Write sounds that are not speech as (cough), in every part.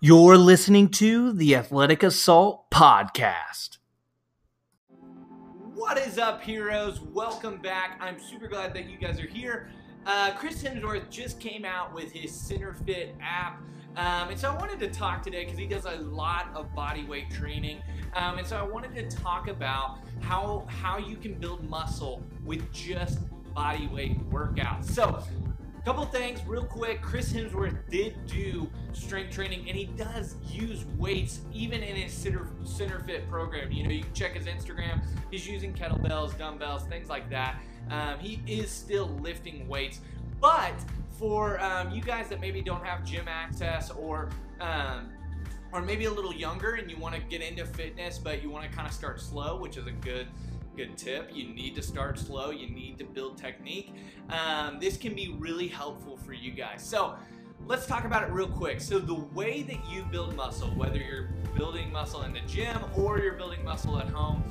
You're listening to the Athletic Assault Podcast. What is up, heroes? Welcome back. I'm super glad that you guys are here. Uh, Chris Hemsworth just came out with his Centr Fit app. Um, and so I wanted to talk today because he does a lot of body weight training. Um, and so I wanted to talk about how how you can build muscle with just body weight workouts. So Couple things real quick. Chris Hemsworth did do strength training and he does use weights even in his Centr, Centr fit program. You know, you can check his Instagram. He's using kettlebells, dumbbells, things like that. Um, he is still lifting weights. But for um, you guys that maybe don't have gym access or um, or maybe a little younger and you want to get into fitness, but you want to kind of start slow, which is a good good tip. You need to start slow. You need to build technique. Um, this can be really helpful for you guys. So let's talk about it real quick. So the way that you build muscle, whether you're building muscle in the gym or you're building muscle at home,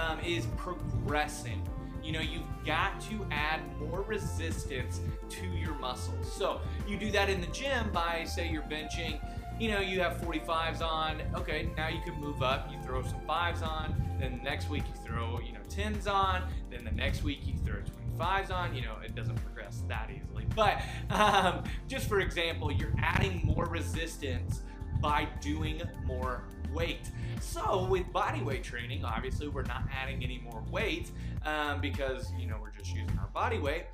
um, is progressing. You know, you've got to add more resistance to your muscles. So you do that in the gym by, say, you're benching you know, you have 45s on. Okay, now you can move up. You throw some fives on. Then the next week you throw, you know, 10s on. Then the next week you throw 25s on. You know, it doesn't progress that easily. But um, just for example, you're adding more resistance by doing more weight. So with body weight training, obviously we're not adding any more weight um, because, you know, we're just using our body weight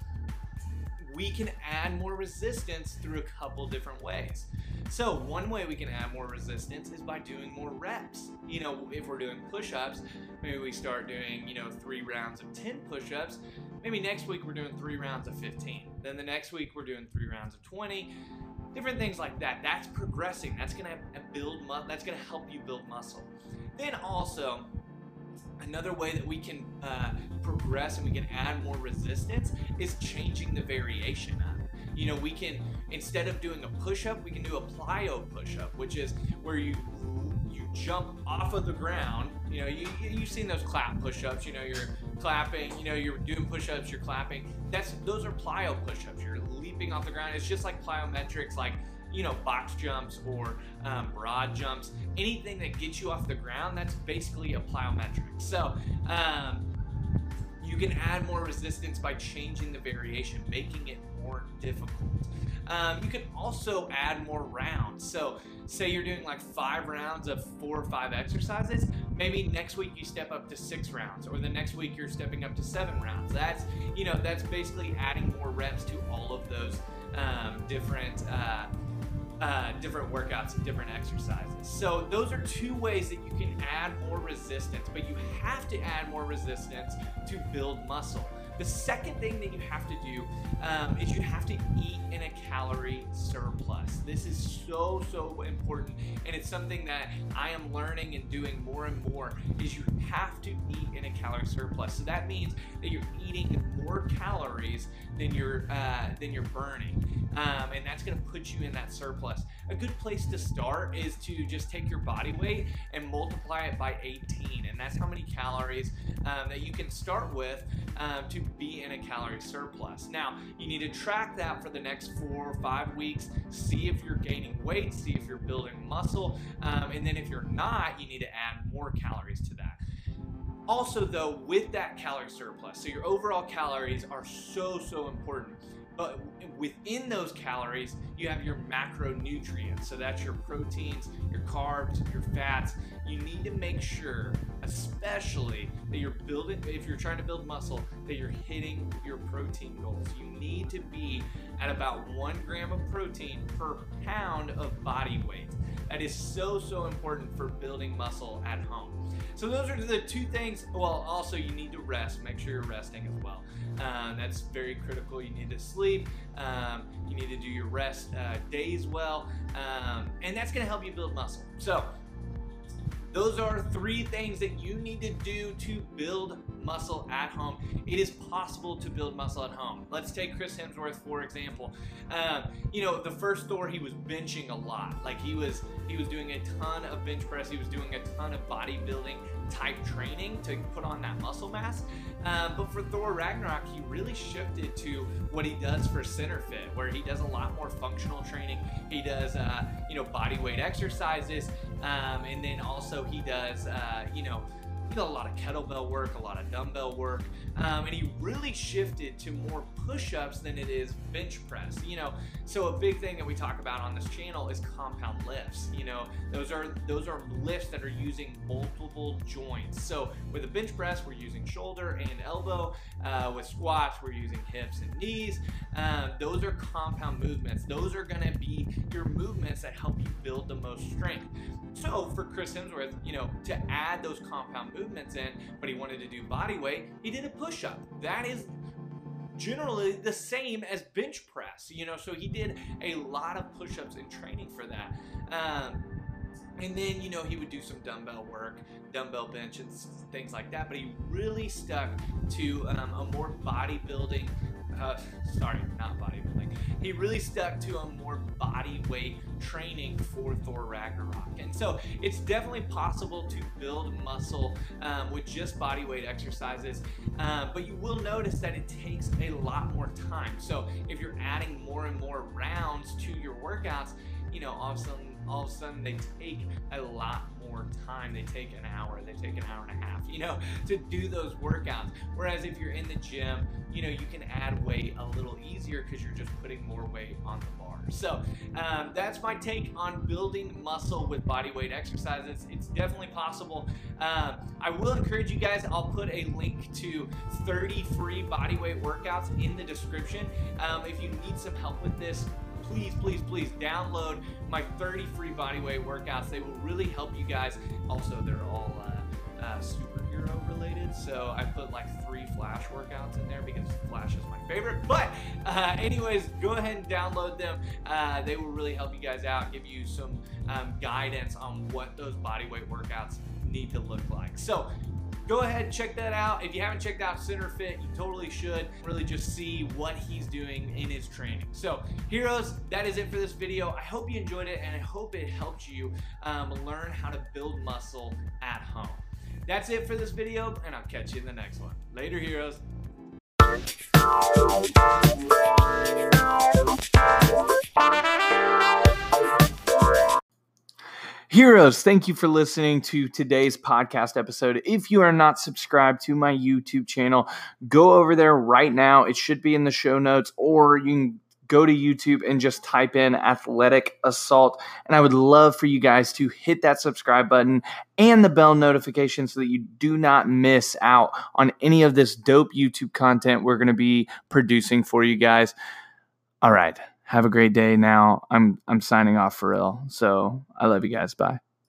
we can add more resistance through a couple different ways. So one way we can add more resistance is by doing more reps. You know, if we're doing push-ups, maybe we start doing, you know, three rounds of 10 push-ups. Maybe next week we're doing three rounds of 15. Then the next week we're doing three rounds of 20. Different things like that. That's progressing. That's gonna build. That's gonna help you build muscle. Then also, Another way that we can uh, progress and we can add more resistance is changing the variation. You know, we can instead of doing a push-up, we can do a plyo push-up, which is where you you jump off of the ground. You know, you you've seen those clap push-ups. You know, you're clapping. You know, you're doing push-ups. You're clapping. That's those are plyo push-ups. You're leaping off the ground. It's just like plyometrics, like you know, box jumps or um, broad jumps, anything that gets you off the ground, that's basically a plyometric. So um, you can add more resistance by changing the variation, making it more difficult. Um, you can also add more rounds. So, say you're doing like five rounds of four or five exercises. Maybe next week you step up to six rounds, or the next week you're stepping up to seven rounds. That's you know that's basically adding more reps to all of those um, different. Uh, uh, different workouts and different exercises. So those are two ways that you can add more resistance, but you have to add more resistance to build muscle. The second thing that you have to do um, is you have to eat in a calorie surplus. This is so, so important. And it's something that I am learning and doing more and more is you have to eat in a calorie surplus. So that means that you're eating more calories than you're, uh, than you're burning. Um, and that's to put you in that surplus. A good place to start is to just take your body weight and multiply it by 18. And that's how many calories um, that you can start with um, to be in a calorie surplus. Now, you need to track that for the next four or five weeks, see if you're gaining weight, see if you're building muscle, um, and then if you're not, you need to add more calories to that. Also, though, with that calorie surplus, so your overall calories are so, so important. But within those calories, you have your macronutrients. So that's your proteins, your carbs, your fats. You need to make sure, especially that you're building, if you're trying to build muscle, that you're hitting your protein goals. You need to be at about one gram of protein per pound of body weight. That is so, so important for building muscle at home. So those are the two things. Well, also you need to rest. Make sure you're resting as well. Um, that's very critical. You need to sleep. Um, you need to do your rest uh, days well, um, and that's going to help you build muscle. So those are three things that you need to do to build muscle at home. It is possible to build muscle at home. Let's take Chris Hemsworth for example. Um, you know, the first Thor, he was benching a lot. Like he was, he was doing a ton of bench press. He was doing a ton of bodybuilding type training to put on that muscle mass. Um, but for Thor Ragnarok, he really shifted to what he does for Centr Fit, where he does a lot more functional training. He does, uh, you know, body weight exercises, um, and then also he does, uh, you know, he does a lot of kettlebell work, a lot of dumbbell work, um, and he really shifted to more push-ups than it is bench press. You know, so a big thing that we talk about on this channel is compound lifts. You know, those are those are lifts that are using multiple joints. So with a bench press, we're using shoulder and elbow. Uh, with squats, we're using hips and knees. Um, those are compound movements. Those are going to be your movements that help you build the most strength. So for Chris Hemsworth, you know, to add those compound movements in, but he wanted to do body weight, he did a push-up. That is generally the same as bench press, you know, so he did a lot of push-ups in training for that. Um, and then, you know, he would do some dumbbell work, dumbbell bench and things like that, but he really stuck to um, a more bodybuilding uh, sorry, not bodybuilding. He really stuck to a more body weight training for Thor Ragnarok. And so it's definitely possible to build muscle um, with just body weight exercises, um, but you will notice that it takes a lot more time. So if you're adding more and more rounds to your workouts, you know, all of a sudden, all of a sudden they take a lot time. They take an hour, they take an hour and a half, you know, (laughs) to do those workouts. Whereas if you're in the gym, you know, you can add weight a little easier because you're just putting more weight on the bar. So um, that's my take on building muscle with body weight exercises. It's definitely possible. Um, I will encourage you guys, I'll put a link to 30 free body weight workouts in the description. Um, if you need some help with this, please, please, please download my 30 free bodyweight workouts. They will really help you guys. Also, they're all uh, uh, superhero related. So I put like three Flash workouts in there because Flash is my favorite. But, uh, anyways, go ahead and download them. Uh, they will really help you guys out, give you some um, guidance on what those bodyweight workouts need to look like. So, go ahead and check that out. If you haven't checked out Centr Fit, you totally should really just see what he's doing in his training. So, heroes, that is it for this video. I hope you enjoyed it and I hope it helped you um, learn how to build muscle at home. That's it for this video, and I'll catch you in the next one. Later, heroes. Heroes, thank you for listening to today's podcast episode. If you are not subscribed to my YouTube channel, go over there right now. It should be in the show notes, or you can go to YouTube and just type in athletic assault. And I would love for you guys to hit that subscribe button and the bell notification so that you do not miss out on any of this dope YouTube content we're going to be producing for you guys. All right have a great day now. I'm I'm signing off for real. So I love you guys. Bye.